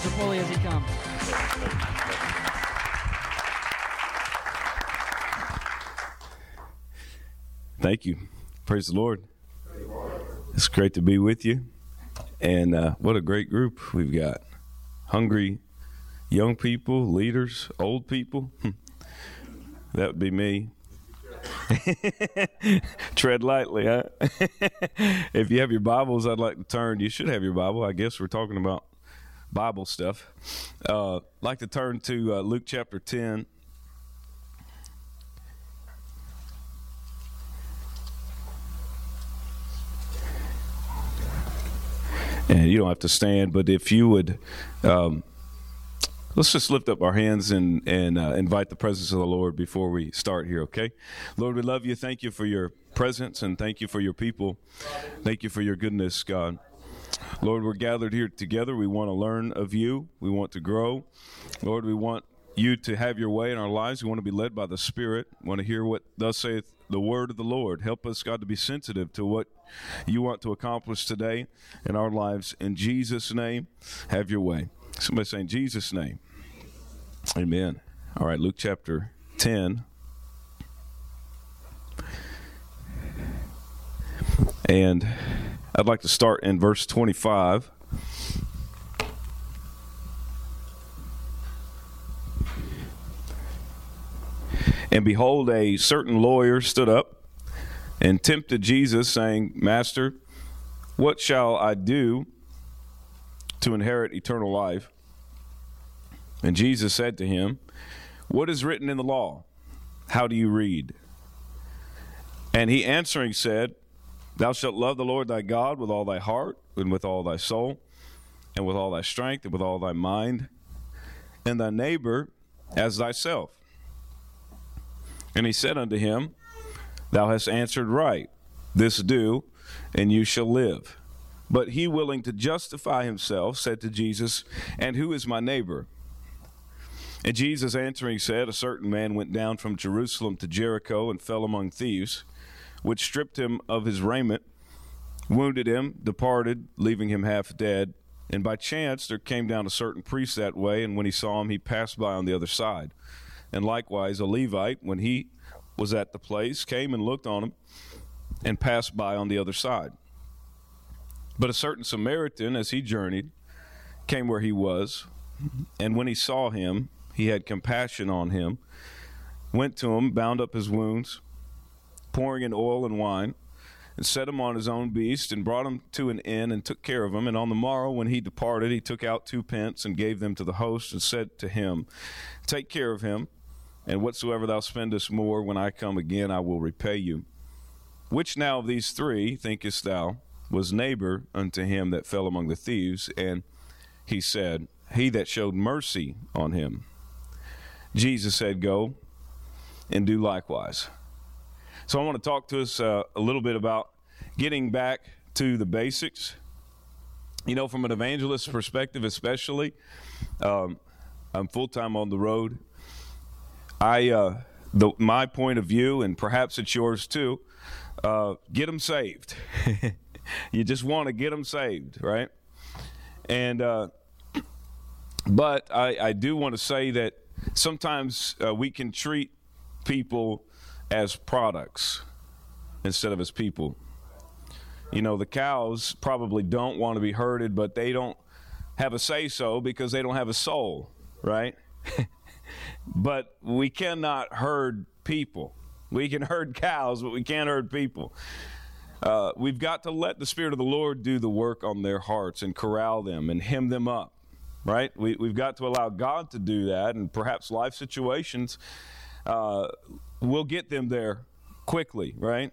Zapoli as he comes? Thank you. Praise the Lord. It's great to be with you. And uh, what a great group we've got. Hungry young people, leaders, old people. that would be me. Tread lightly, huh? if you have your Bibles, I'd like to turn. You should have your Bible. I guess we're talking about Bible stuff. Uh, like to turn to uh, Luke chapter 10. and you don't have to stand, but if you would, um, let's just lift up our hands and and uh, invite the presence of the Lord before we start here. Okay, Lord, we love you. Thank you for your presence and thank you for your people. Thank you for your goodness, God. Lord, we're gathered here together. We want to learn of you. We want to grow. Lord, we want you to have your way in our lives. We want to be led by the Spirit. We want to hear what thus saith the word of the Lord. Help us, God, to be sensitive to what you want to accomplish today in our lives. In Jesus' name, have your way. Somebody say, in Jesus' name. Amen. All right, Luke chapter 10. And I'd like to start in verse 25. And behold, a certain lawyer stood up and tempted Jesus, saying, Master, what shall I do to inherit eternal life? And Jesus said to him, What is written in the law? How do you read? And he answering said, Thou shalt love the Lord thy God with all thy heart, and with all thy soul, and with all thy strength, and with all thy mind, and thy neighbor as thyself. And he said unto him, Thou hast answered right. This do, and you shall live. But he, willing to justify himself, said to Jesus, And who is my neighbor? And Jesus answering said, A certain man went down from Jerusalem to Jericho and fell among thieves, which stripped him of his raiment, wounded him, departed, leaving him half dead. And by chance there came down a certain priest that way, and when he saw him, he passed by on the other side. And likewise, a Levite, when he was at the place, came and looked on him and passed by on the other side. But a certain Samaritan, as he journeyed, came where he was, and when he saw him, he had compassion on him, went to him, bound up his wounds, pouring in oil and wine, and set him on his own beast, and brought him to an inn, and took care of him. And on the morrow, when he departed, he took out two pence, and gave them to the host, and said to him, Take care of him and whatsoever thou spendest more, when I come again, I will repay you. Which now of these three, thinkest thou, was neighbor unto him that fell among the thieves? And he said, He that showed mercy on him. Jesus said, Go and do likewise. So I want to talk to us uh, a little bit about getting back to the basics. You know, from an evangelist perspective, especially, um, I'm full time on the road. I uh, the my point of view, and perhaps it's yours too. Uh, get them saved. you just want to get them saved, right? And uh, but I, I do want to say that sometimes uh, we can treat people as products instead of as people. You know, the cows probably don't want to be herded, but they don't have a say so because they don't have a soul, right? but we cannot herd people. We can herd cows, but we can't herd people. Uh, we've got to let the Spirit of the Lord do the work on their hearts and corral them and hem them up, right? We, we've got to allow God to do that, and perhaps life situations uh, will get them there quickly, right?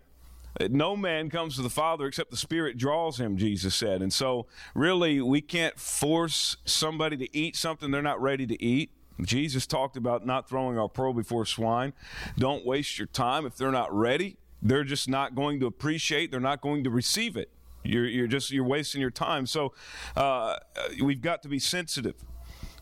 No man comes to the Father except the Spirit draws him, Jesus said. And so, really, we can't force somebody to eat something they're not ready to eat. Jesus talked about not throwing our pearl before swine. Don't waste your time if they're not ready. They're just not going to appreciate. They're not going to receive it. You're, you're just you're wasting your time. So uh, we've got to be sensitive.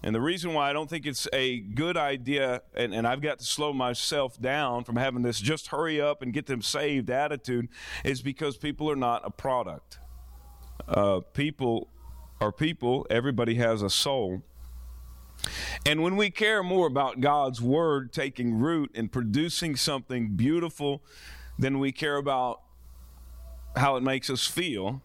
And the reason why I don't think it's a good idea, and, and, I've got to slow myself down from having this just hurry up and get them saved attitude, is because people are not a product. Uh, people are people, everybody has a soul. And when we care more about God's word taking root and producing something beautiful than we care about how it makes us feel,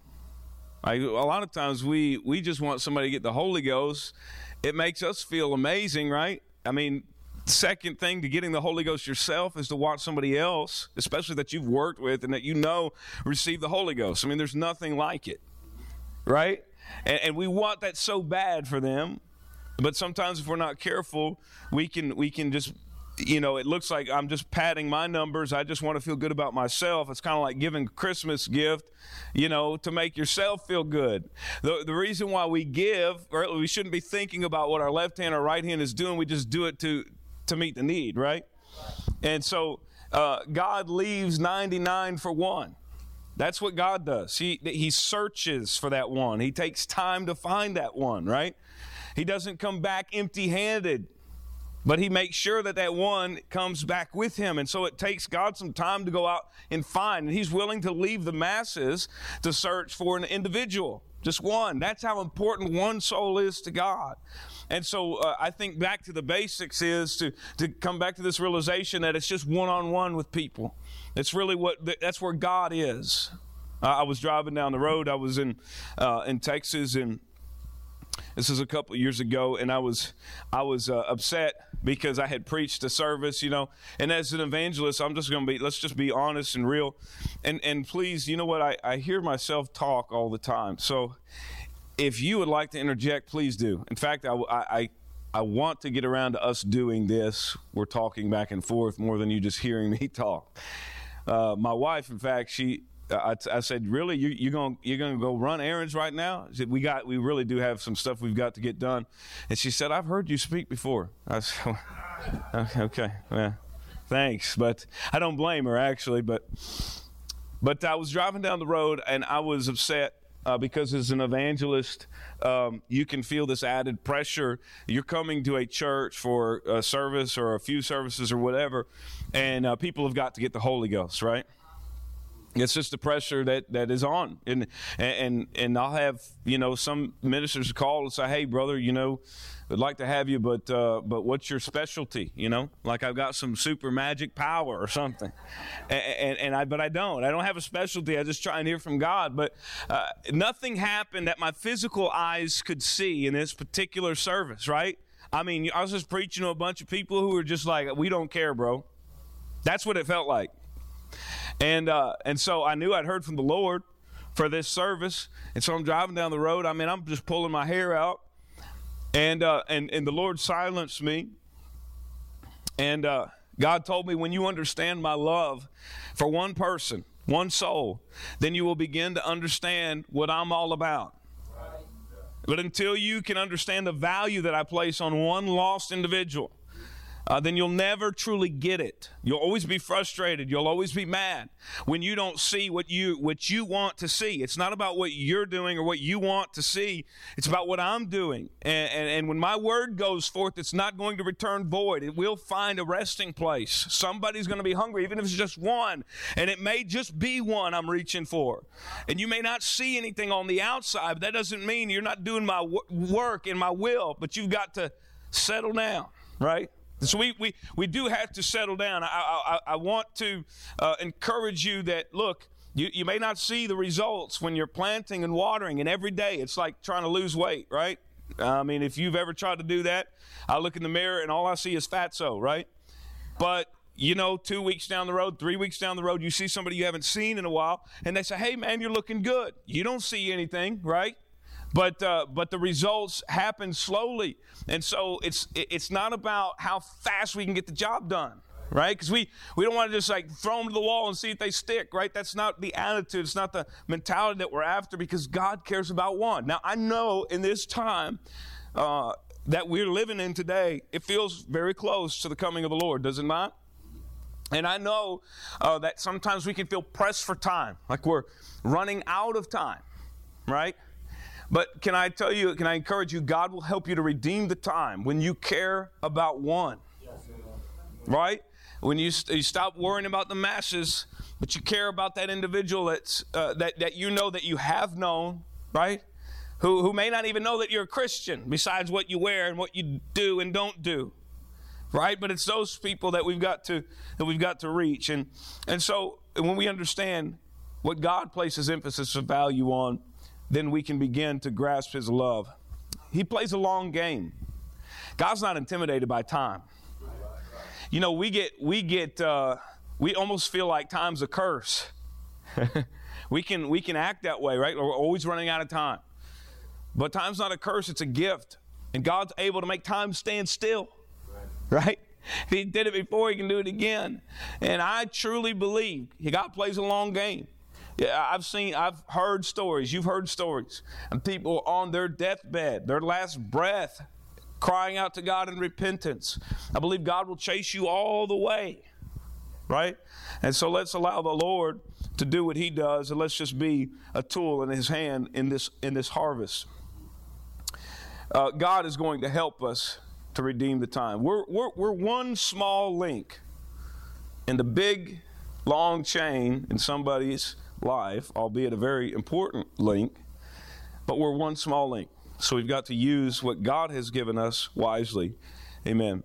I, a lot of times we, we just want somebody to get the Holy Ghost. It makes us feel amazing, right? I mean, second thing to getting the Holy Ghost yourself is to watch somebody else, especially that you've worked with and that you know receive the Holy Ghost. I mean, there's nothing like it, right? And, and we want that so bad for them. But sometimes if we're not careful, we can we can just you know, it looks like I'm just padding my numbers. I just want to feel good about myself. It's kind of like giving Christmas gift, you know, to make yourself feel good. The, the reason why we give, or we shouldn't be thinking about what our left hand or right hand is doing. We just do it to to meet the need, right? And so uh, God leaves 99 for one. That's what God does. He he searches for that one. He takes time to find that one, right? He doesn't come back empty handed. But he makes sure that that one comes back with him. And so it takes God some time to go out and find. And he's willing to leave the masses to search for an individual, just one. That's how important one soul is to God. And so uh, I think back to the basics is to, to come back to this realization that it's just one on one with people. It's really what, that's where God is. Uh, I was driving down the road. I was in, uh, in Texas and this was a couple years ago, and I was I was uh, upset because I had preached a service, you know. And as an evangelist, I'm just going to be let's just be honest and real. And and please, you know what? I, I hear myself talk all the time. So if you would like to interject, please do. In fact, I, I, I want to get around to us doing this. We're talking back and forth more than you just hearing me talk. Uh, my wife, in fact, she I, I said, really, you, you're going you're to go run errands right now? Said, we got we really do have some stuff we've got to get done. And she said, I've heard you speak before. I said, okay, okay, yeah, thanks, but I don't blame her actually. But but I was driving down the road and I was upset. Uh, because as an evangelist, um, you can feel this added pressure. You're coming to a church for a service or a few services or whatever, and uh, people have got to get the Holy Ghost, right? It's just the pressure that, that is on. And and and I'll have you know some ministers call and say hey brother you know I'd like to have you but uh, but what's your specialty? You know like I've got some super magic power or something. And, and, and I but I don't. I don't have a specialty. I just try and hear from God. But uh, nothing happened that my physical eyes could see in this particular service right? I mean I was just preaching to a bunch of people who were just like we don't care bro. That's what it felt like and, uh, and so I knew I'd heard from the Lord for this service. And so I'm driving down the road. I mean, I'm just pulling my hair out. And, uh, and, and the Lord silenced me. And uh, God told me, when you understand my love for one person, one soul, then you will begin to understand what I'm all about. But until you can understand the value that I place on one lost individual, uh, then you'll never truly get it. You'll always be frustrated. You'll always be mad when you don't see what you what you want to see. It's not about what you're doing or what you want to see. It's about what I'm doing. And, and, and when my word goes forth, it's not going to return void. It will find a resting place. Somebody's going to be hungry, even if it's just one. And it may just be one I'm reaching for. And you may not see anything on the outside, but that doesn't mean you're not doing my work and my will. But you've got to settle down, right? So we, we, we do have to settle down. I, I, I want to uh, encourage you that, look, you, you may not see the results when you're planting and watering, and every day it's like trying to lose weight, right? I mean, if you've ever tried to do that, I look in the mirror and all I see is fatso, right? But you know, two weeks down the road, three weeks down the road, you see somebody you haven't seen in a while, and they say, "Hey, man, you're looking good." You don't see anything, right? But uh, but the results happen slowly, and so it's it's not about how fast we can get the job done. right? Because we, we don't want to just like throw them to the wall and see if they stick, right? That's not the attitude. It's not the mentality that we're after because God cares about one. Now, I know in this time uh, that we're living in today, it feels very close to the coming of the Lord, does it not? And I know uh, that sometimes we can feel pressed for time, like we're running out of time, right? But can I tell you, can I encourage you, God will help you to redeem the time when you care about one, right? When you, you stop worrying about the masses, but you care about that individual that's, uh, that, that you know that you have known, right? Who, who may not even know that you're a Christian, besides what you wear and what you do and don't do right but it's those people that we've got to that we've got to reach and and so when we understand what god places emphasis of value on then we can begin to grasp his love. He plays a long game. God's not intimidated by time. You know we get we get uh, we almost feel like time's a curse. We can we can act that way right? We're always running out of time. But time's not a curse it's a gift. And god's able to make time stand still right? He did it before, he can do it again. And I truly believe God plays a long game. Yeah, I've seen, I've heard stories, you've heard stories, and people on their deathbed, their last breath, crying out to God in repentance. I believe God will chase you all the way, right? And so let's allow the Lord to do what He does, and let's just be a tool in His hand in this in this harvest. Uh, God is going to help us to redeem the time. We're, we're, we're one small link in the big, long chain in somebody's life, albeit a very important link, but we're one small link. So we've got to use what God has given us wisely. Amen.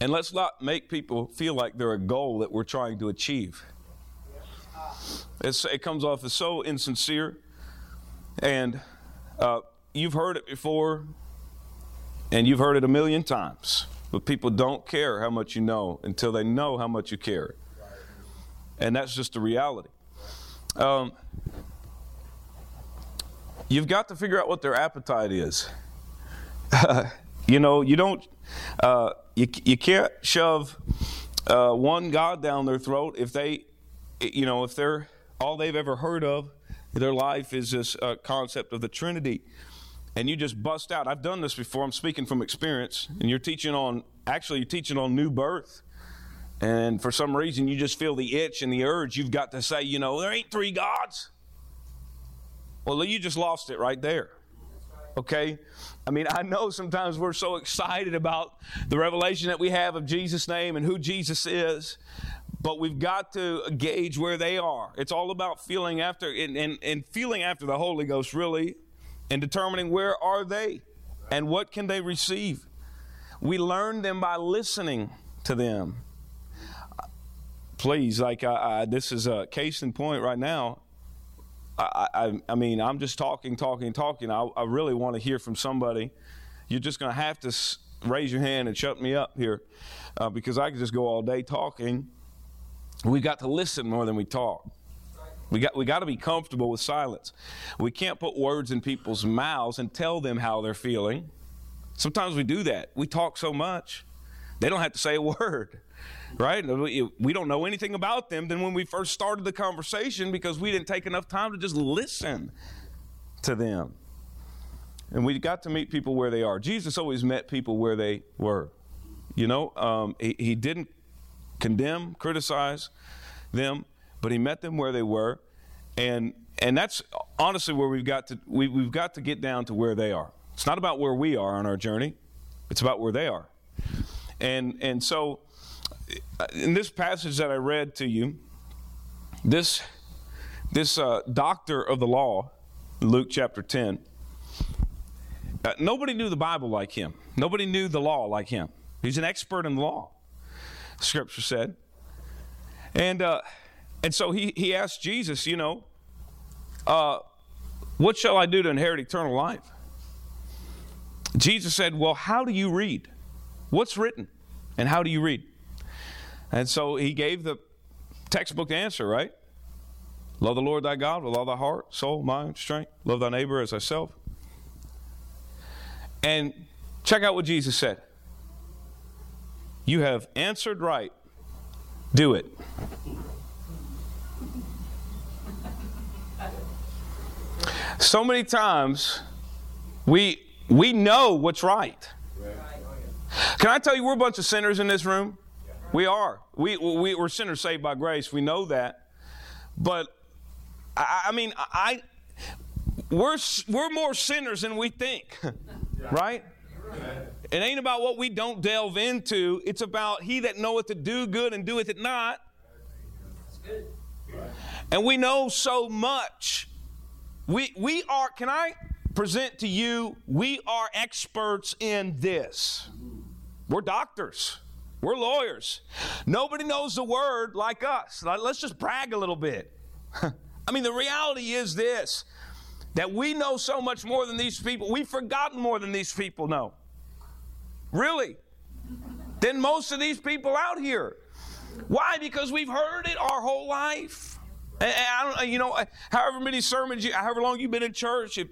And let's not make people feel like they're a goal that we're trying to achieve. It's, it comes off as so insincere. And uh, you've heard it before. And you've heard it a million times, but people don't care how much you know until they know how much you care. And that's just the reality. Um, you've got to figure out what their appetite is. you know, you don't, uh, you, you can't shove uh, one God down their throat if they, you know, if they're all they've ever heard of, their life is this uh, concept of the Trinity and you just bust out. I've done this before. I'm speaking from experience. And you're teaching on, actually, you're teaching on new birth. And for some reason, you just feel the itch and the urge. You've got to say, you know, there ain't three gods. Well, you just lost it right there. Okay? I mean, I know sometimes we're so excited about the revelation that we have of Jesus' name and who Jesus is, but we've got to gauge where they are. It's all about feeling after, and, and, and feeling after the Holy Ghost really and determining where are they and what can they receive. We learn them by listening to them. Please, like I, I, this is a case in point right now. I, I, I mean, I'm just talking, talking, talking. I, I really want to hear from somebody. You're just going to have to raise your hand and shut me up here uh, because I could just go all day talking. We got to listen more than we talk. We got, we got to be comfortable with silence. We can't put words in people's mouths and tell them how they're feeling. Sometimes we do that. We talk so much, they don't have to say a word, right? We don't know anything about them than when we first started the conversation because we didn't take enough time to just listen to them. And we got to meet people where they are. Jesus always met people where they were. You know, um, he, he didn't condemn, criticize them but he met them where they were, and and that's honestly where we've got to we, we've got to get down to where they are. It's not about where we are on our journey; it's about where they are. And and so, in this passage that I read to you, this this uh, doctor of the law, Luke chapter ten. Uh, nobody knew the Bible like him. Nobody knew the law like him. He's an expert in the law. Scripture said, and. Uh, and so he, he asked Jesus, you know, uh, what shall I do to inherit eternal life? Jesus said, Well, how do you read? What's written? And how do you read? And so he gave the textbook answer, right? Love the Lord thy God with all thy heart, soul, mind, strength. Love thy neighbor as thyself. And check out what Jesus said. You have answered right. Do it. So many times we we know what's right. Can I tell you we're a bunch of sinners in this room? We are. We, we we're sinners saved by grace. We know that. But I, I mean I we're we're more sinners than we think. right? It ain't about what we don't delve into. It's about he that knoweth to do good and doeth it not. And we know so much. We we are, can I present to you, we are experts in this. We're doctors. We're lawyers. Nobody knows the word like us. Let's just brag a little bit. I mean, the reality is this that we know so much more than these people. We've forgotten more than these people know. Really. Than most of these people out here. Why? Because we've heard it our whole life. And I don't, you know, however many sermons, you, however long you've been in church, if,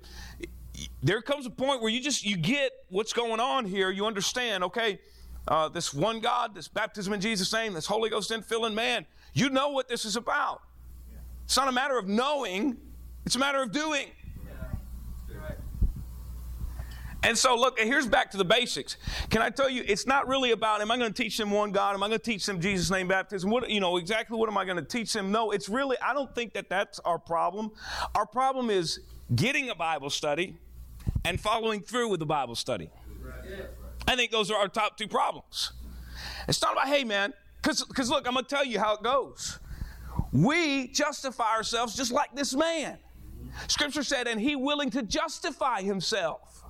there comes a point where you just you get what's going on here. You understand, okay? Uh, this one God, this baptism in Jesus' name, this Holy Ghost infilling man. You know what this is about. It's not a matter of knowing; it's a matter of doing. And so, look, here's back to the basics. Can I tell you, it's not really about, am I going to teach them one God? Am I going to teach them Jesus' name baptism? What, you know, exactly what am I going to teach them? No, it's really, I don't think that that's our problem. Our problem is getting a Bible study and following through with the Bible study. I think those are our top two problems. It's not about, hey, man, because look, I'm going to tell you how it goes. We justify ourselves just like this man. Scripture said, and he willing to justify himself.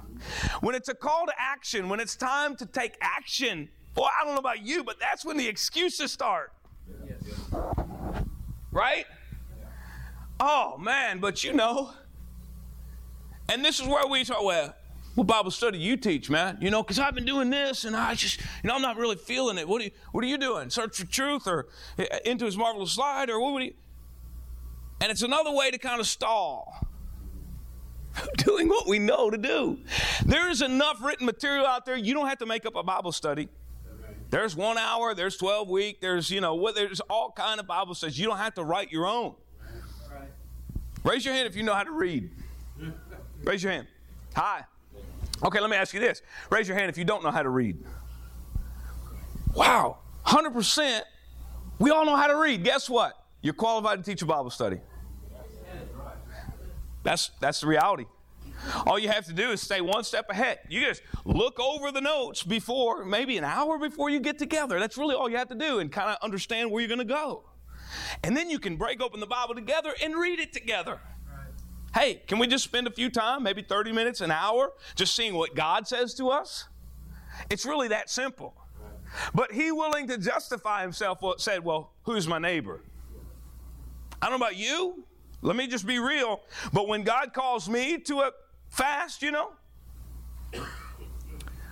When it's a call to action, when it's time to take action, well, I don't know about you, but that's when the excuses start. Right? Oh, man, but you know. And this is where we talk, well, what Bible study you teach, man? You know, because I've been doing this and I just, you know, I'm not really feeling it. What are you, what are you doing? Search for truth or eh, into his marvelous light or what would you? And it's another way to kind of stall. doing what we know to do. There's enough written material out there. You don't have to make up a Bible study. There's one hour, there's 12 week, there's, you know, what there's all kind of Bible studies. You don't have to write your own. Raise your hand if you know how to read. Raise your hand. Hi. Okay, let me ask you this. Raise your hand if you don't know how to read. Wow. 100%. We all know how to read. Guess what? You're qualified to teach a Bible study. That's, that's the reality. All you have to do is stay one step ahead. You just look over the notes before, maybe an hour before you get together. That's really all you have to do and kind of understand where you're going to go. And then you can break open the Bible together and read it together. Hey, can we just spend a few time, maybe 30 minutes, an hour, just seeing what God says to us? It's really that simple. But he willing to justify himself said, Well, who's my neighbor? I don't know about you, let me just be real. But when God calls me to a fast, you know,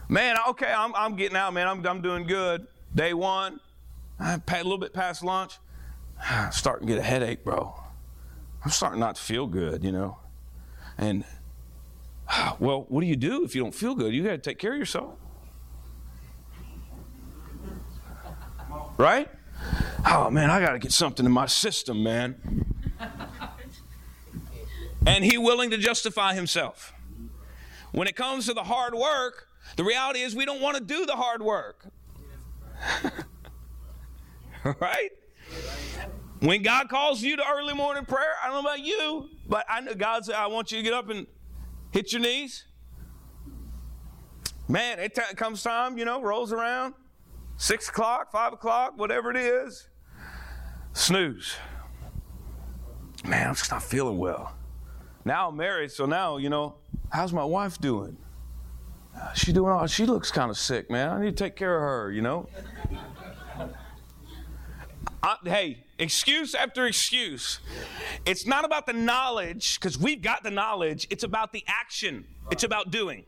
man, okay, I'm, I'm getting out, man. I'm, I'm doing good. Day one, a little bit past lunch. Starting to get a headache, bro. I'm starting not to feel good, you know. And, well, what do you do if you don't feel good? You got to take care of yourself. Right? Oh, man, I got to get something in my system, man and he willing to justify himself. When it comes to the hard work, the reality is we don't want to do the hard work. right? When God calls you to early morning prayer, I don't know about you, but I know God said, I want you to get up and hit your knees. Man, it t- comes time, you know, rolls around, six o'clock, five o'clock, whatever it is. Snooze. Man, I'm just not feeling well. Now I'm married, so now, you know, how's my wife doing? Uh, she doing all, she looks kind of sick, man. I need to take care of her, you know? I, hey, excuse after excuse. It's not about the knowledge, because we've got the knowledge. It's about the action, it's about doing.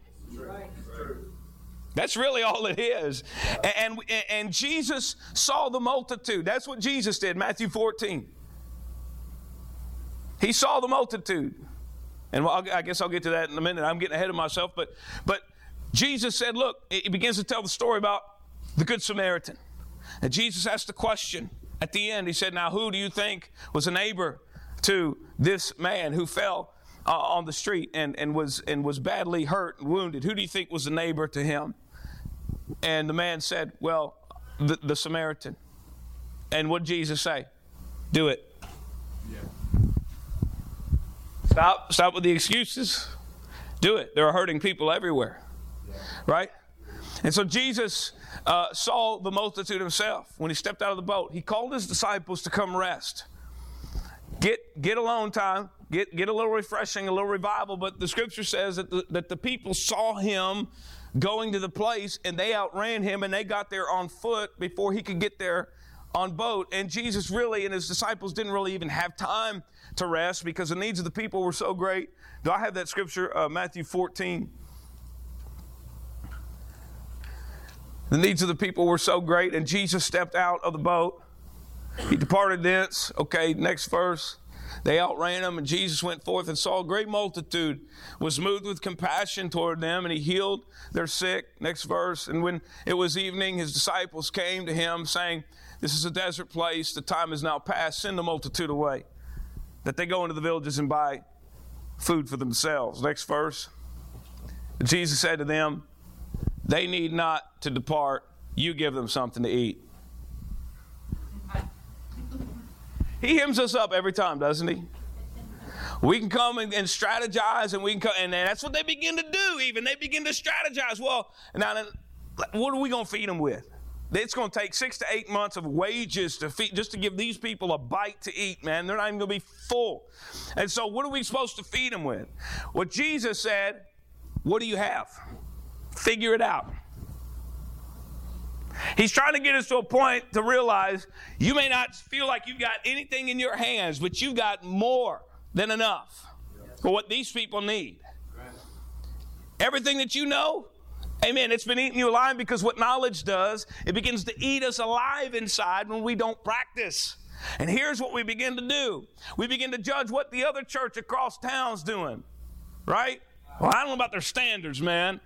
That's really all it is. And, and, and Jesus saw the multitude. That's what Jesus did, Matthew 14. He saw the multitude. And well, I guess I'll get to that in a minute. I'm getting ahead of myself, but but Jesus said, look, he begins to tell the story about the Good Samaritan. And Jesus asked the question at the end. He said, Now, who do you think was a neighbor to this man who fell uh, on the street and, and, was, and was badly hurt and wounded? Who do you think was a neighbor to him? And the man said, Well, the, the Samaritan. And what did Jesus say? Do it. Yeah. Stop, stop with the excuses. Do it. There are hurting people everywhere. Right? And so Jesus uh, saw the multitude himself when he stepped out of the boat. He called his disciples to come rest. Get, get alone time, get, get a little refreshing, a little revival. But the scripture says that the, that the people saw him going to the place and they outran him and they got there on foot before he could get there on boat. And Jesus really and his disciples didn't really even have time to rest because the needs of the people were so great. Do I have that scripture, uh, Matthew 14? The needs of the people were so great, and Jesus stepped out of the boat. He departed thence. Okay, next verse. They outran him, and Jesus went forth and saw a great multitude, was moved with compassion toward them, and he healed their sick. Next verse. And when it was evening, his disciples came to him, saying, This is a desert place. The time is now past. Send the multitude away, that they go into the villages and buy food for themselves. Next verse. Jesus said to them, they need not to depart. You give them something to eat. He hymns us up every time, doesn't he? We can come and, and strategize, and we can come, and that's what they begin to do. Even they begin to strategize. Well, now, what are we going to feed them with? It's going to take six to eight months of wages to feed, just to give these people a bite to eat, man. They're not even going to be full. And so, what are we supposed to feed them with? What Jesus said, What do you have? Figure it out. He's trying to get us to a point to realize you may not feel like you've got anything in your hands, but you've got more than enough for what these people need. Everything that you know, amen, it's been eating you alive because what knowledge does, it begins to eat us alive inside when we don't practice. And here's what we begin to do we begin to judge what the other church across town's doing, right? Well, I don't know about their standards, man.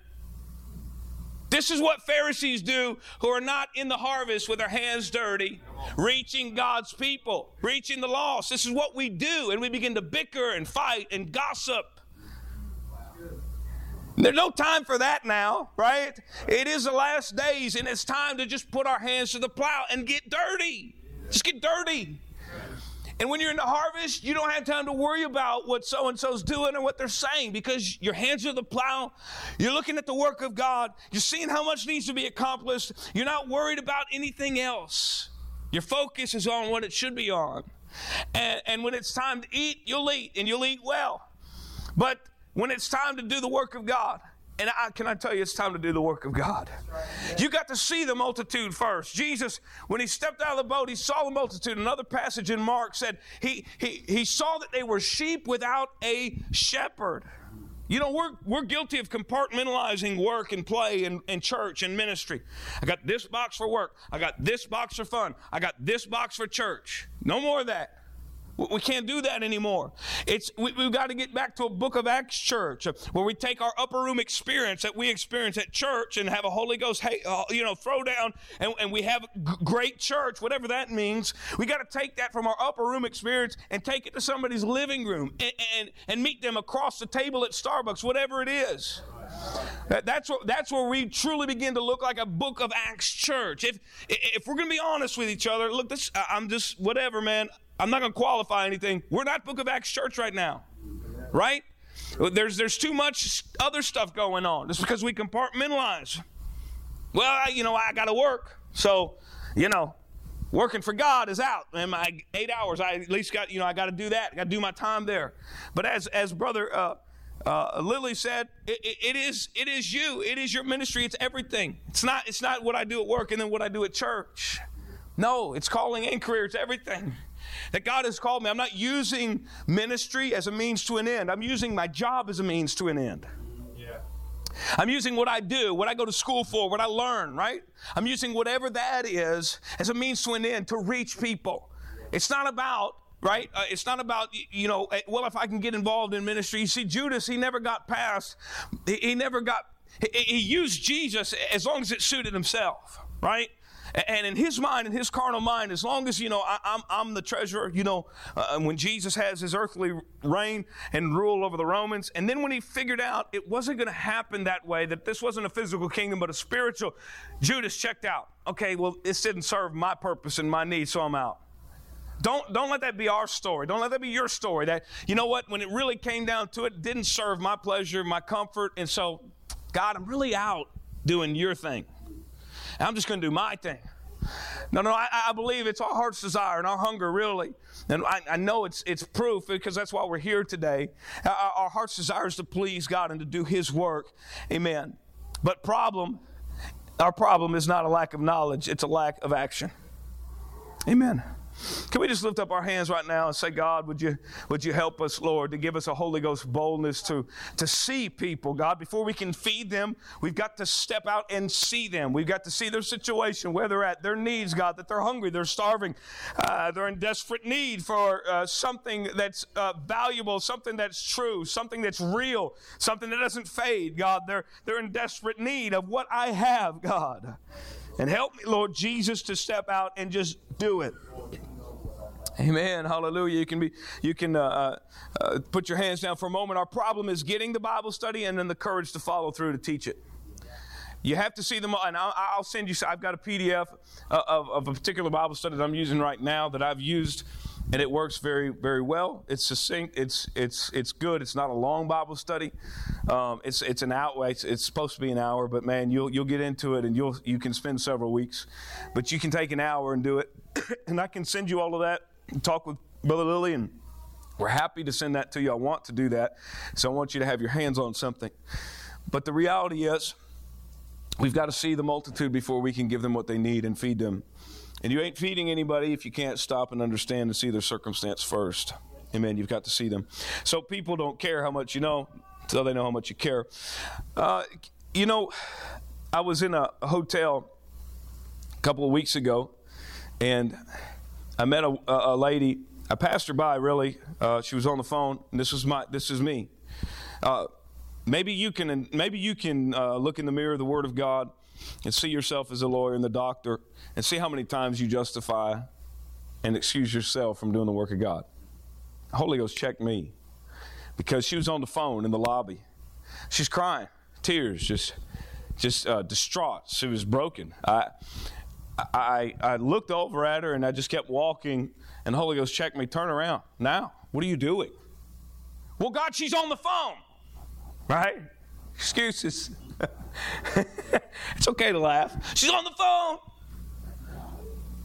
This is what Pharisees do who are not in the harvest with their hands dirty, reaching God's people, reaching the lost. This is what we do, and we begin to bicker and fight and gossip. There's no time for that now, right? It is the last days, and it's time to just put our hands to the plow and get dirty. Just get dirty. And when you're in the harvest, you don't have time to worry about what so and so's doing or what they're saying because your hands are the plow. You're looking at the work of God. You're seeing how much needs to be accomplished. You're not worried about anything else. Your focus is on what it should be on. And, and when it's time to eat, you'll eat and you'll eat well. But when it's time to do the work of God, and I, can I tell you, it's time to do the work of God. You got to see the multitude first. Jesus, when he stepped out of the boat, he saw the multitude. Another passage in Mark said he, he, he saw that they were sheep without a shepherd. You know, we're, we're guilty of compartmentalizing work and play and, and church and ministry. I got this box for work. I got this box for fun. I got this box for church. No more of that. We can't do that anymore. It's we, have got to get back to a Book of Acts church where we take our upper room experience that we experience at church and have a Holy Ghost, hey, uh, you know, throw down, and, and we have g- great church, whatever that means. We got to take that from our upper room experience and take it to somebody's living room and, and, and meet them across the table at Starbucks, whatever it is. That, that's, what, that's where we truly begin to look like a Book of Acts church. If if we're going to be honest with each other, look, this I'm just whatever, man. I'm not going to qualify anything. We're not Book of Acts church right now, right? There's there's too much other stuff going on. Just because we compartmentalize. Well, I, you know, I got to work, so you know, working for God is out. And my eight hours, I at least got you know, I got to do that. I got to do my time there. But as as brother uh, uh, Lily said, it, it, it is it is you. It is your ministry. It's everything. It's not it's not what I do at work and then what I do at church. No, it's calling and career. It's everything that God has called me. I'm not using ministry as a means to an end. I'm using my job as a means to an end. Yeah. I'm using what I do, what I go to school for, what I learn, right? I'm using whatever that is as a means to an end to reach people. It's not about right? Uh, it's not about, you know, eh, well, if I can get involved in ministry. You see, Judas, he never got past, he, he never got, he, he, used Jesus as long as it suited himself. right? And in his mind, in his carnal mind, as long as, you know, I, am I'm, I'm the treasurer, you know, uh, when Jesus has his earthly reign and rule over the Romans. And then when he figured out it wasn't going to happen that way, that this wasn't a physical kingdom, but a spiritual, Judas checked out. Okay, well, this didn't serve my purpose and my needs, so I'm out. Don't, don't let that be our story. Don't let that be your story. That, you know what, when it really came down to it, it didn't serve my pleasure, my comfort. And so, God, I'm really out doing your thing. I'm just going to do my thing. No, no, I, I, believe it's our heart's desire and our hunger, really. And I, I know it's, it's proof because that's why we're here today. Our, our heart's desire is to please God and to do His work. Amen. But problem, our problem is not a lack of knowledge, it's a lack of action. Amen. Can we just lift up our hands right now and say, God, would you, would you help us, Lord, to give us a Holy Ghost boldness to, to see people, God? Before we can feed them, we've got to step out and see them. We've got to see their situation, where they're at, their needs, God, that they're hungry, they're starving, uh, they're in desperate need for uh, something that's uh, valuable, something that's true, something that's real, something that doesn't fade, God. They're, they're in desperate need of what I have, God. And help me, Lord Jesus, to step out and just do it. Amen. Hallelujah. You can be, you can uh, uh, uh, put your hands down for a moment. Our problem is getting the Bible study and then the courage to follow through to teach it. You have to see them, and I'll, send you. I've got a PDF uh, of, of, a particular Bible study that I'm using right now that I've used, and it works very, very well. It's succinct. It's it's it's good. It's not a long Bible study. Um, it's it's an hour. It's, it's, supposed to be an hour, but man, you'll you'll get into it, and you'll you can spend several weeks, but you can take an hour and do it, and I can send you all of that talk with Brother Lily, and we're happy to send that to you. I want to do that. So I want you to have your hands on something. But the reality is, we've got to see the multitude before we can give them what they need and feed them. And you ain't feeding anybody if you can't stop and understand and see their circumstance first. Amen. You've got to see them. So people don't care how much you know until they know how much you care. Uh, you know, I was in a hotel a couple of weeks ago, and I met a, a lady. I passed her by. Really, uh, she was on the phone. This was my. This is me. Uh, maybe you can. Maybe you can uh, look in the mirror of the Word of God and see yourself as a lawyer and the doctor, and see how many times you justify and excuse yourself from doing the work of God. Holy Ghost check me because she was on the phone in the lobby. She's crying, tears, just, just uh, distraught. She was broken. I, I, I looked over at her and I just kept walking, and the Holy Ghost checked me. Turn around. Now, what are you doing? Well, God, she's on the phone. Right? Excuses. it's okay to laugh. She's on the phone.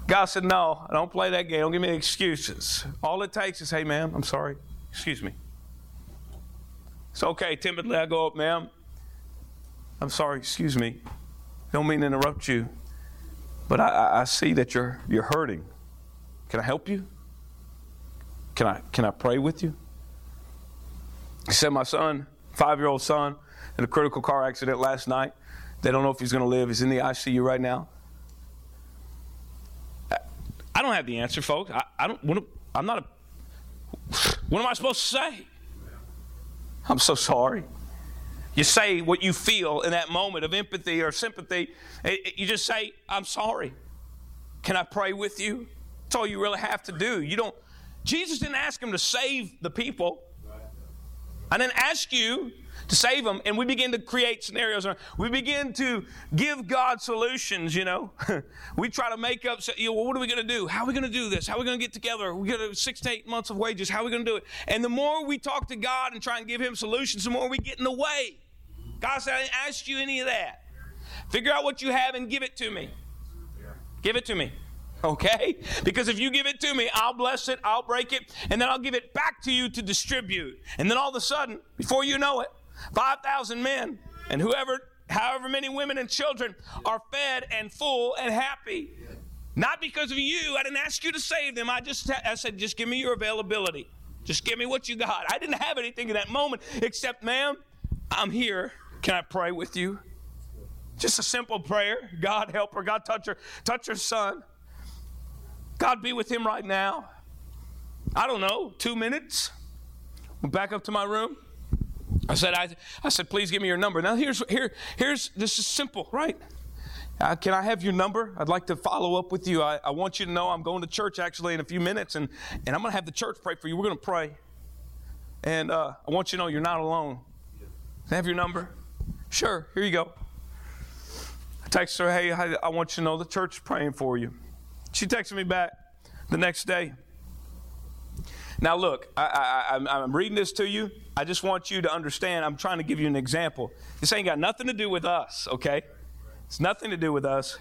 God said, No, don't play that game. Don't give me excuses. All it takes is, Hey, ma'am, I'm sorry. Excuse me. It's okay. Timidly, I go up, ma'am. I'm sorry. Excuse me. Don't mean to interrupt you. But I, I see that you're, you're hurting. Can I help you? Can I, can I pray with you? He said, My son, five year old son, in a critical car accident last night. They don't know if he's going to live. He's in the ICU right now. I don't have the answer, folks. I, I don't. I'm not a. What am I supposed to say? I'm so sorry. You say what you feel in that moment of empathy or sympathy. You just say, I'm sorry. Can I pray with you? That's all you really have to do. You don't, Jesus didn't ask him to save the people. I didn't ask you to save them. And we begin to create scenarios. We begin to give God solutions, you know. we try to make up, you know, well, what are we going to do? How are we going to do this? How are we going to get together? We get six to eight months of wages. How are we going to do it? And the more we talk to God and try and give Him solutions, the more we get in the way. God said, I didn't ask you any of that. Figure out what you have and give it to me. Give it to me. Okay? Because if you give it to me, I'll bless it, I'll break it, and then I'll give it back to you to distribute. And then all of a sudden, before you know it, 5,000 men and whoever, however many women and children are fed and full and happy. Not because of you. I didn't ask you to save them. I just I said, just give me your availability. Just give me what you got. I didn't have anything in that moment except, ma'am, I'm here can I pray with you? Just a simple prayer. God help her. God touch her. Touch her son. God be with him right now. I don't know, two minutes. Went back up to my room. I said, I, I said, please give me your number. Now here's here, here's this is simple, right? uh, can I have your number? I'd like to follow up with you. I, I want you to know I'm going to church actually in a few minutes, and, and I'm going to have the church pray for you. We're going to pray. And uh, I want you to know you're not alone. Can I have your number? Sure, here you go. I text her, hey, I, want you to know the church is praying for you. She texted me back the next day. Now, look, I, I'm reading this to you. I just want you to understand. I'm trying to give you an example. This ain't got nothing to do with us, okay? It's nothing to do with us.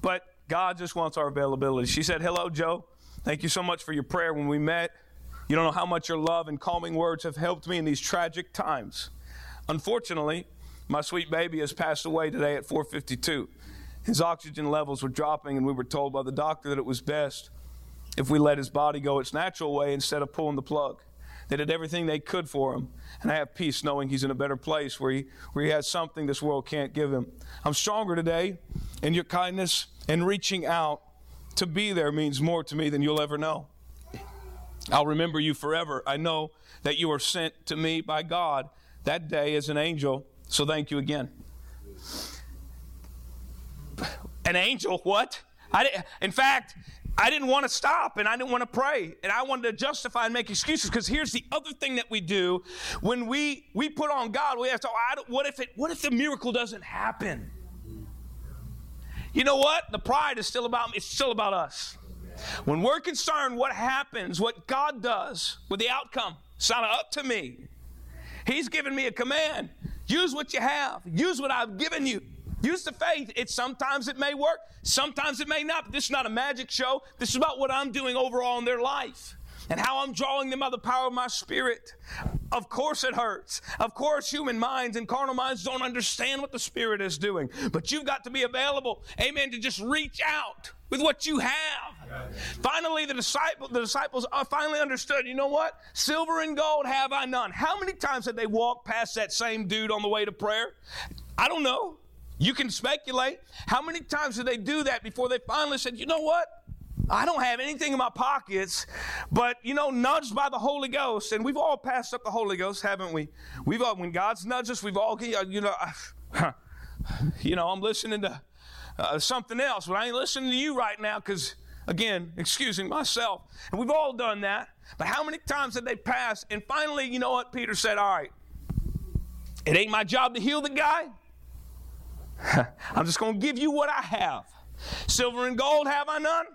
But God just wants our availability. She said, Hello, Joe. Thank you so much for your prayer when we met. You don't know how much your love and calming words have helped me in these tragic times. Unfortunately, my sweet baby has passed away today at 452. His oxygen levels were dropping, and we were told by the doctor that it was best if we let his body go its natural way instead of pulling the plug. They did everything they could for him. And I have peace knowing he's in a better place where he, where he has something this world can't give him. I'm stronger today, and your kindness and reaching out to be there means more to me than you'll ever know. I'll remember you forever. I know that you are sent to me by God that day as an angel, so thank you again. An angel? What? I, did, in fact, I didn't want to stop and I didn't want to pray and I wanted to justify and make excuses because here's the other thing that we do when we we put on God we have to oh, what if it what if the miracle doesn't happen you know what the pride is still about it's still about us when we're concerned what happens what God does with the outcome it's not up to me he's given me a command use what you have use what I've given you Use the faith. It sometimes it may work, sometimes it may not. But this is not a magic show. This is about what I'm doing overall in their life and how I'm drawing them by the power of my spirit. Of course it hurts. Of course human minds and carnal minds don't understand what the spirit is doing. But you've got to be available, amen, to just reach out with what you have. Finally, the, disciple, the disciples uh, finally understood, you know what? Silver and gold have I none. How many times had they walked past that same dude on the way to prayer? I don't know. You can speculate. How many times did they do that before they finally said, you know what? I don't have anything in my pockets, but you know, nudged by the Holy Ghost, and we've all passed up the Holy Ghost, haven't we? We've all, when God's nudged us, we've all, you know, you know, I'm listening to uh, something else, but I ain't listening to you right now because, again, excusing myself. And we've all done that. But how many times did they pass? And finally, you know what? Peter said, "All right, it ain't my job to heal the guy." I'm just going to give you what I have. Silver and gold have I none,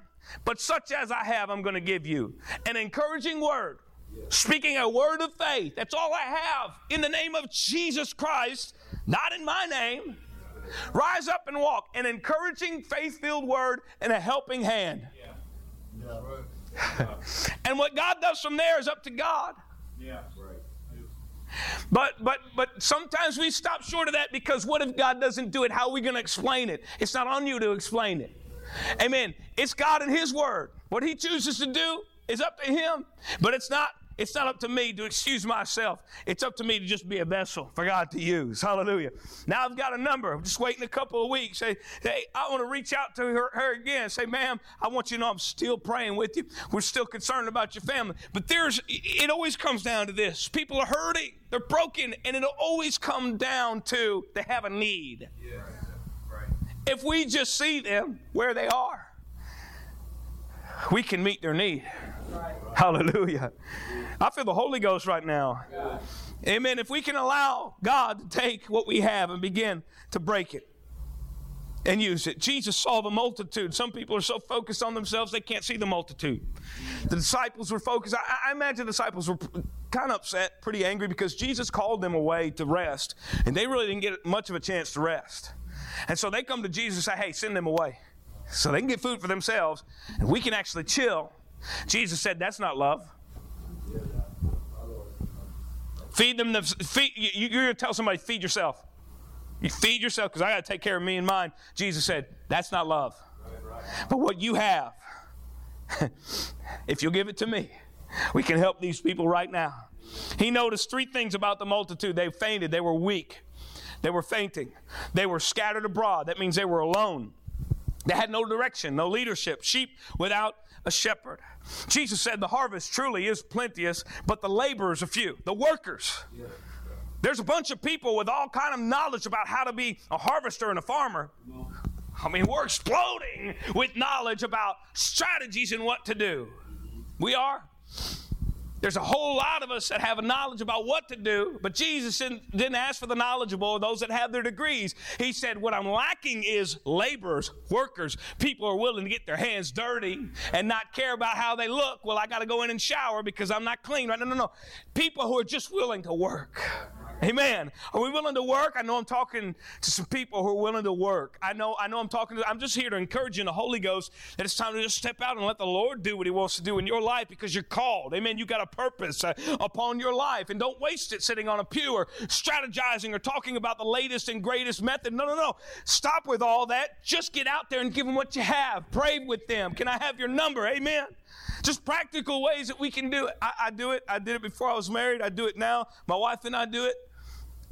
but such as I have, I'm going to give you. An encouraging word, speaking a word of faith. That's all I have in the name of Jesus Christ, not in my name. Rise up and walk. An encouraging, faith filled word and a helping hand. and what God does from there is up to God. Yeah. But but but sometimes we stop short of that because what if God doesn't do it? How are we going to explain it? It's not on you to explain it. Amen. It's God and His Word. What He chooses to do is up to Him. But it's not it's not up to me to excuse myself. It's up to me to just be a vessel for God to use. Hallelujah. Now I've got a number. I'm just waiting a couple of weeks. Say, hey, I want to reach out to her, her again. Say, ma'am, I want you to know I'm still praying with you. We're still concerned about your family. But there's, it always comes down to this. People are hurting. They're broken. And it'll always come down to they have a need. Yeah. If we just see them where they are, we can meet their need. Hallelujah. I feel the Holy Ghost right now. Amen. If we can allow God to take what we have and begin to break it and use it. Jesus saw the multitude. Some people are so focused on themselves they can't see the multitude. The disciples were focused. I, I imagine the disciples were kind of upset, pretty angry because Jesus called them away to rest, and they really didn't get much of a chance to rest. And so they come to Jesus and say, Hey, send them away. So they can get food for themselves, and we can actually chill. Jesus said, That's not love. Feed them the feed. You, you're going to tell somebody, feed yourself. You feed yourself because I got to take care of me and mine. Jesus said, that's not love. But what you have, if you'll give it to me, we can help these people right now. He noticed three things about the multitude. They fainted, they were weak, they were fainting, they were scattered abroad. That means they were alone. They had no direction, no leadership, sheep without a shepherd. Jesus said the harvest truly is plenteous, but the laborers are few, the workers. There's a bunch of people with all kind of knowledge about how to be a harvester and a farmer I mean, we're exploding with knowledge about strategies and what to do. We are. There's a whole lot of us that have a knowledge about what to do, but Jesus didn't ask for the knowledgeable, those that have their degrees. He said, What I'm lacking is laborers, workers, people who are willing to get their hands dirty and not care about how they look. Well, I got to go in and shower because I'm not clean, right? No, no, no. People who are just willing to work. Amen. Are we willing to work? I know I'm talking to some people who are willing to work. I know, I know I'm talking to, I'm just here to encourage you in the Holy Ghost that it's time to just step out and let the Lord do what He wants to do in your life because you're called. Amen. You got a purpose uh, upon your life and don't waste it sitting on a pew or strategizing or talking about the latest and greatest method. No, no, no. Stop with all that. Just get out there and give them what you have. Pray with them. Can I have your number? Amen. Just practical ways that we can do it. I, I do it. I did it before I was married. I do it now. My wife and I do it.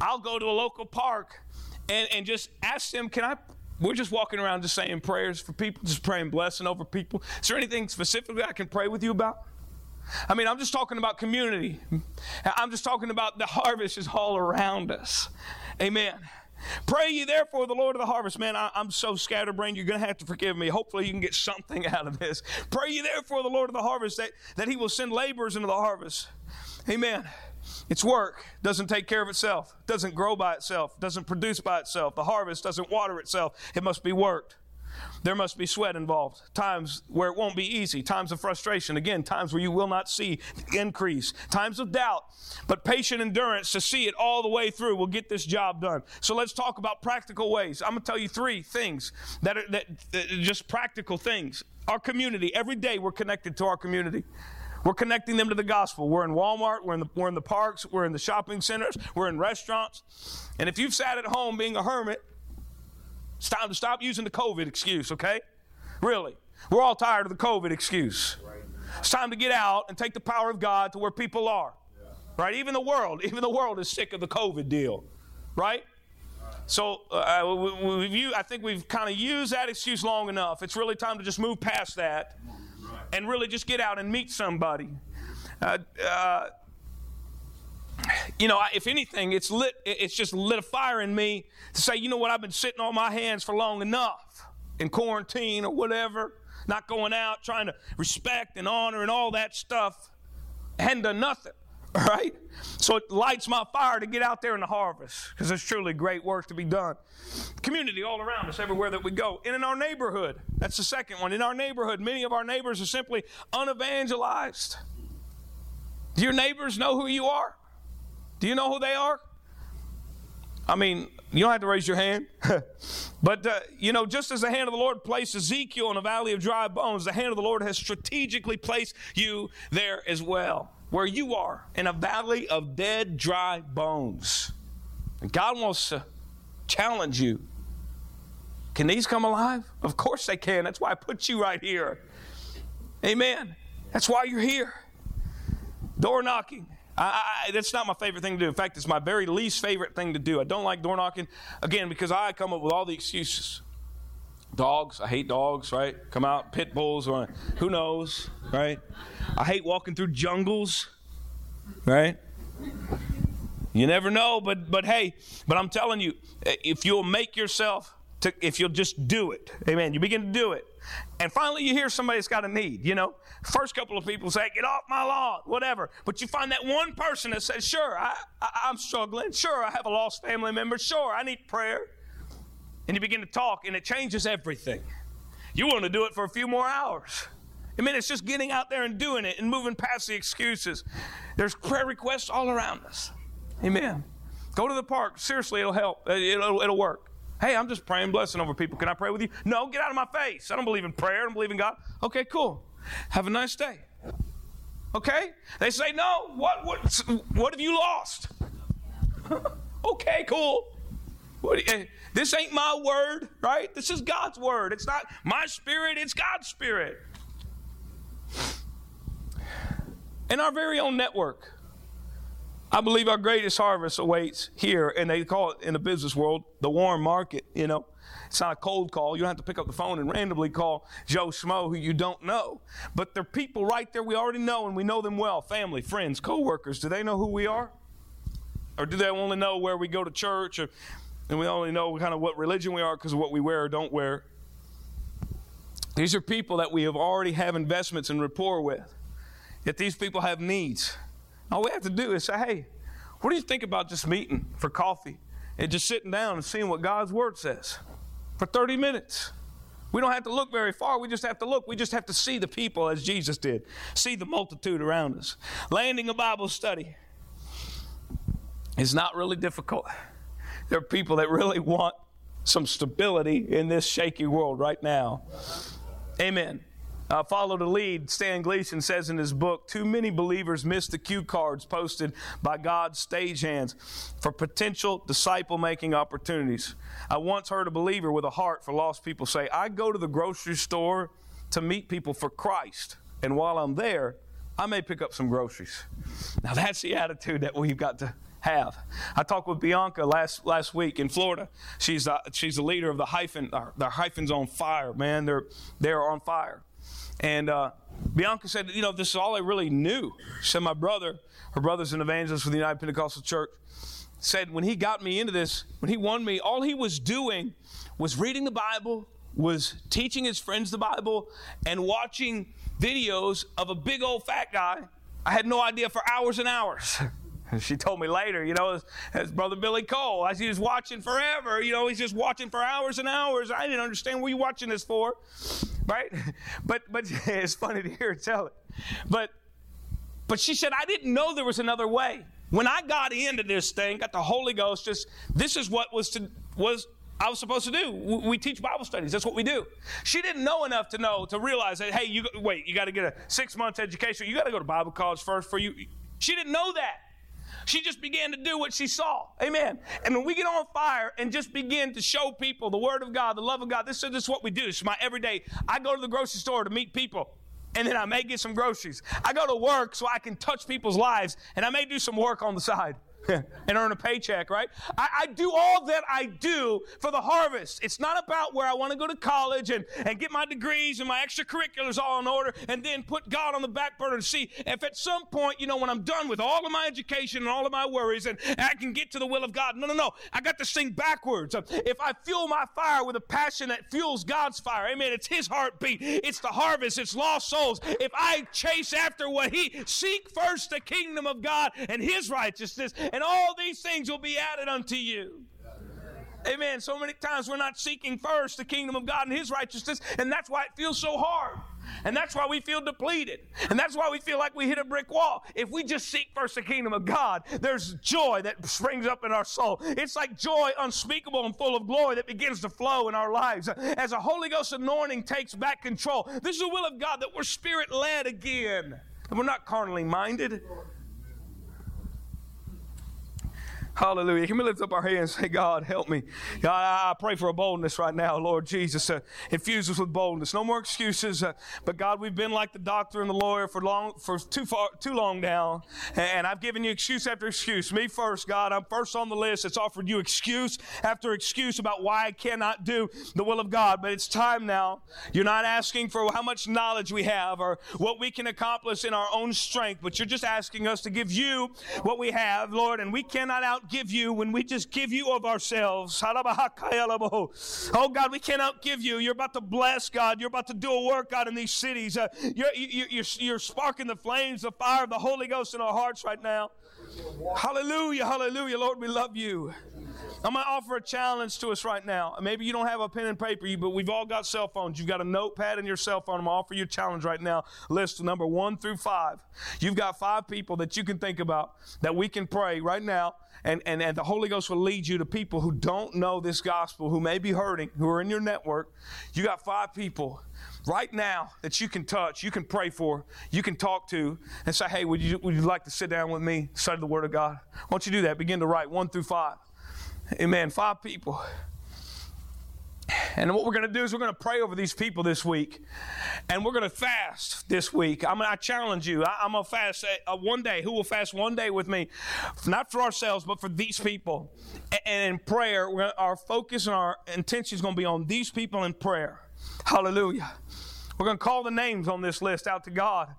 I'll go to a local park and, and just ask them, can I? We're just walking around just saying prayers for people, just praying blessing over people. Is there anything specifically I can pray with you about? I mean, I'm just talking about community. I'm just talking about the harvest is all around us. Amen. Pray ye therefore the Lord of the harvest. Man, I, am so scatterbrained, you're going to have to forgive me. Hopefully, you can get something out of this. Pray ye therefore the Lord of the harvest that, that he will send laborers into the harvest. Amen. It's work. Doesn't take care of itself. Doesn't grow by itself. Doesn't produce by itself. The harvest doesn't water itself. It must be worked. There must be sweat involved. Times where it won't be easy. Times of frustration. Again, times where you will not see increase. Times of doubt. But patient endurance to see it all the way through will get this job done. So let's talk about practical ways. I'm going to tell you three things that are that, that just practical things. Our community. Every day we're connected to our community. We're connecting them to the gospel. We're in Walmart, we're in, the, we're in the parks, we're in the shopping centers, we're in restaurants. And if you've sat at home being a hermit, it's time to stop using the COVID excuse, okay? Really. We're all tired of the COVID excuse. It's time to get out and take the power of God to where people are. Right? Even the world, even the world is sick of the COVID deal. Right? So uh, we, we, I think we've kind of used that excuse long enough. It's really time to just move past that and really just get out and meet somebody. Uh, uh, you know, if anything, it's lit. It's just lit a fire in me to say, you know what? I've been sitting on my hands for long enough in quarantine or whatever, not going out, trying to respect and honor and all that stuff. hadn't done nothing. right? So it lights my fire to get out there in the harvest because there's truly great work to be done. Community all around us, everywhere that we go. And in our neighborhood, that's the second one. In our neighborhood, many of our neighbors are simply unevangelized. Do your neighbors know who you are? Do you know who they are? I mean, you don't have to raise your hand. but, uh, you know, just as the hand of the Lord placed Ezekiel in a valley of dry bones, the hand of the Lord has strategically placed you there as well where you are in a valley of dead, dry bones. And God wants to challenge you. Can these come alive? Of course they can. That's why I put you right here. Amen. That's why you're here. Door knocking. I, I, that's not my favorite thing to do. In fact, it's my very least favorite thing to do. I don't like door knocking, again, because I come up with all the excuses. Dogs, I hate dogs, right? Come out, pit bulls, or who knows, right? I hate walking through jungles, right? You never know, but but hey, but I'm telling you, if you'll make yourself to, if you'll just do it, amen. You begin to do it, and finally you hear somebody's got a need. You know, first couple of people say, "Get off my lawn," whatever. But you find that one person that says, "Sure, I, I I'm struggling. Sure, I have a lost family member. Sure, I need prayer." And you begin to talk, and it changes everything. You want to do it for a few more hours. I mean, it's just getting out there and doing it and moving past the excuses. There's prayer requests all around us. Amen. Go to the park. Seriously, it'll help. It'll, it'll work. Hey, I'm just praying blessing over people. Can I pray with you? No, get out of my face. I don't believe in prayer. I don't believe in God. Okay, cool. Have a nice day. Okay? They say, no, what, what, what have you lost? okay, cool. This ain't my word, right? This is God's word. It's not my spirit, it's God's spirit. In our very own network, I believe our greatest harvest awaits here, and they call it in the business world the warm market. You know, it's not a cold call. You don't have to pick up the phone and randomly call Joe Schmo who you don't know. But they're people right there we already know, and we know them well family, friends, co workers. Do they know who we are? Or do they only know where we go to church, or, and we only know kind of what religion we are because of what we wear or don't wear? These are people that we have already have investments and rapport with. Yet these people have needs. All we have to do is say, hey, what do you think about just meeting for coffee and just sitting down and seeing what God's Word says for 30 minutes? We don't have to look very far. We just have to look. We just have to see the people as Jesus did, see the multitude around us. Landing a Bible study is not really difficult. There are people that really want some stability in this shaky world right now. Amen. Uh, follow the lead. Stan Gleason says in his book, too many believers miss the cue cards posted by God's stagehands for potential disciple making opportunities. I once heard a believer with a heart for lost people say, I go to the grocery store to meet people for Christ, and while I'm there, I may pick up some groceries. Now that's the attitude that we've got to have. I talked with Bianca last last week in Florida. She's uh, she's the leader of the hyphen. Uh, the hyphens on fire, man. They're they're on fire. And uh, Bianca said, you know, this is all I really knew. She said, my brother, her brother's an evangelist for the United Pentecostal Church, said when he got me into this, when he won me, all he was doing was reading the Bible, was teaching his friends the Bible, and watching videos of a big old fat guy. I had no idea for hours and hours. She told me later, you know, as, Brother Billy Cole, as he was watching forever, you know, he's just watching for hours and hours. I didn't understand what you watching this for, right? But but it's funny to hear her tell it. But but she said, I didn't know there was another way. When I got into this thing, got the Holy Ghost, just this is what was to was I was supposed to do. We teach Bible studies. That's what we do. She didn't know enough to know to realize that. Hey, you wait. You got to get a six months education. You got to go to Bible college first for you. She didn't know that. She just began to do what she saw. Amen. And when we get on fire and just begin to show people the Word of God, the love of God, this, this is what we do. Is my everyday. I go to the grocery store to meet people and then I may get some groceries. I go to work so I can touch people's lives, and I may do some work on the side. and earn a paycheck, right? I, I, do all that I do for the harvest. It's not about where I want to go to college and, and get my degrees and my extracurriculars all in order and then put God on the back burner to see if at some point, you know, when I'm done with all of my education and all of my worries and I can get to the will of God. No, no, no. I got to sing backwards. Uh, if I fuel my fire with a passion that fuels God's fire, amen, it's His heartbeat. It's the harvest. It's lost souls. If I chase after what He, seek first the kingdom of God and His righteousness and all these things will be added unto you. Amen. So many times we're not seeking first the kingdom of God and His righteousness, and that's why it feels so hard. And that's why we feel depleted. And that's why we feel like we hit a brick wall. If we just seek first the kingdom of God, there's joy that springs up in our soul. It's like joy unspeakable and full of glory that begins to flow in our lives. As a Holy Ghost anointing takes back control, this is the will of God that we're spirit led again. And we're not carnally minded. Hallelujah. Can we lift up our hands and say, God, help me? God, I, pray for a boldness right now, Lord Jesus. Uh, infuse us with boldness. No more excuses. Uh, but God, we've been like the doctor and the lawyer for long, for too far, too long now. And I've given you excuse after excuse. Me first, God. I'm first on the list. It's offered you excuse after excuse about why I cannot do the will of God. But it's time now. You're not asking for how much knowledge we have or what we can accomplish in our own strength, but you're just asking us to give you what we have, Lord. And we cannot out give you when we just give you of ourselves. Oh God, we cannot give you. You're about to bless God. You're about to do a work out in these cities. Uh, you're, you're, you're sparking the flames, the fire of the Holy Ghost in our hearts right now. Hallelujah, hallelujah. Lord, we love you. I'm going to offer a challenge to us right now. Maybe you don't have a pen and paper, but we've all got cell phones. You've got a notepad in your cell phone. I'm going to offer you a challenge right now. List number one through five. You've got five people that you can think about that we can pray right now and, and, and the Holy Ghost will lead you to people who don't know this gospel, who may be hurting, who are in your network. You got five people right now that you can touch, you can pray for, you can talk to, and say, hey, would you, would you like to sit down with me, study the Word of God? Why don't you do that? Begin to write one through five. Amen. Five people. And what we're going to do is we're going to pray over these people this week. And we're going to fast this week. I'm, I challenge you. I, am going to fast one day. Who will fast one day with me? Not for ourselves, but for these people. And, and in prayer, our focus and our intention is going to be on these people in prayer. Hallelujah. We're going to call the names on this list out to God.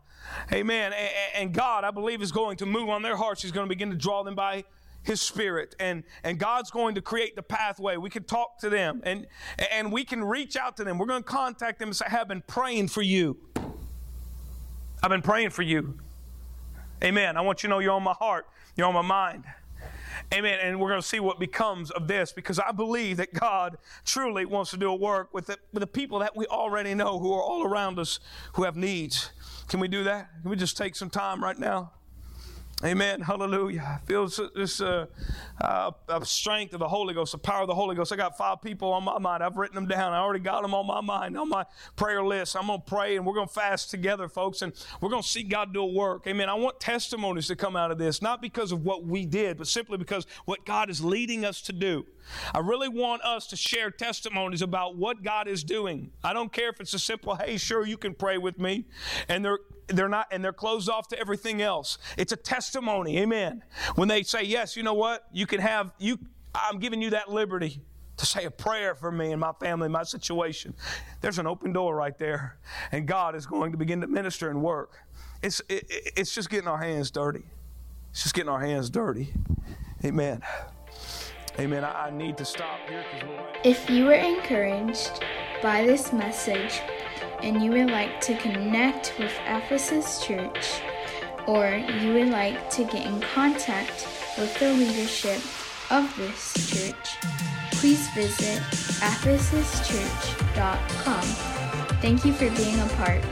Amen. And, and God, I believe, is going to move on their hearts. He's going to begin to draw them by his spirit and and God's going to create the pathway. We can talk to them and and we can reach out to them. We're going to contact them and say, I've been praying for you. I've been praying for you. Amen. I want you to know you're on my heart. You're on my mind. Amen. And we're going to see what becomes of this because I believe that God truly wants to do a work with the, with the people that we already know who are all around us who have needs. Can we do that? Can we just take some time right now? Amen. Hallelujah. I feel this uh, uh, strength of the Holy Ghost, the power of the Holy Ghost. I got five people on my mind. I've written them down. I already got them on my mind, on my prayer list. I'm going to pray and we're going to fast together, folks, and we're going to see God do a work. Amen. I want testimonies to come out of this, not because of what we did, but simply because what God is leading us to do. I really want us to share testimonies about what God is doing. I don't care if it's a simple, hey, sure, you can pray with me. And they're they're not and they're closed off to everything else. It's a testimony. Amen. When they say, Yes, you know what? You can have you I'm giving you that liberty to say a prayer for me and my family, my situation. There's an open door right there, and God is going to begin to minister and work. It's, it, it's just getting our hands dirty. It's just getting our hands dirty. Amen. Amen. I, I need to stop here. If you were encouraged by this message and you would like to connect with Ephesus Church, or you would like to get in contact with the leadership of this church, please visit ephesuschurch.com. Thank you for being a part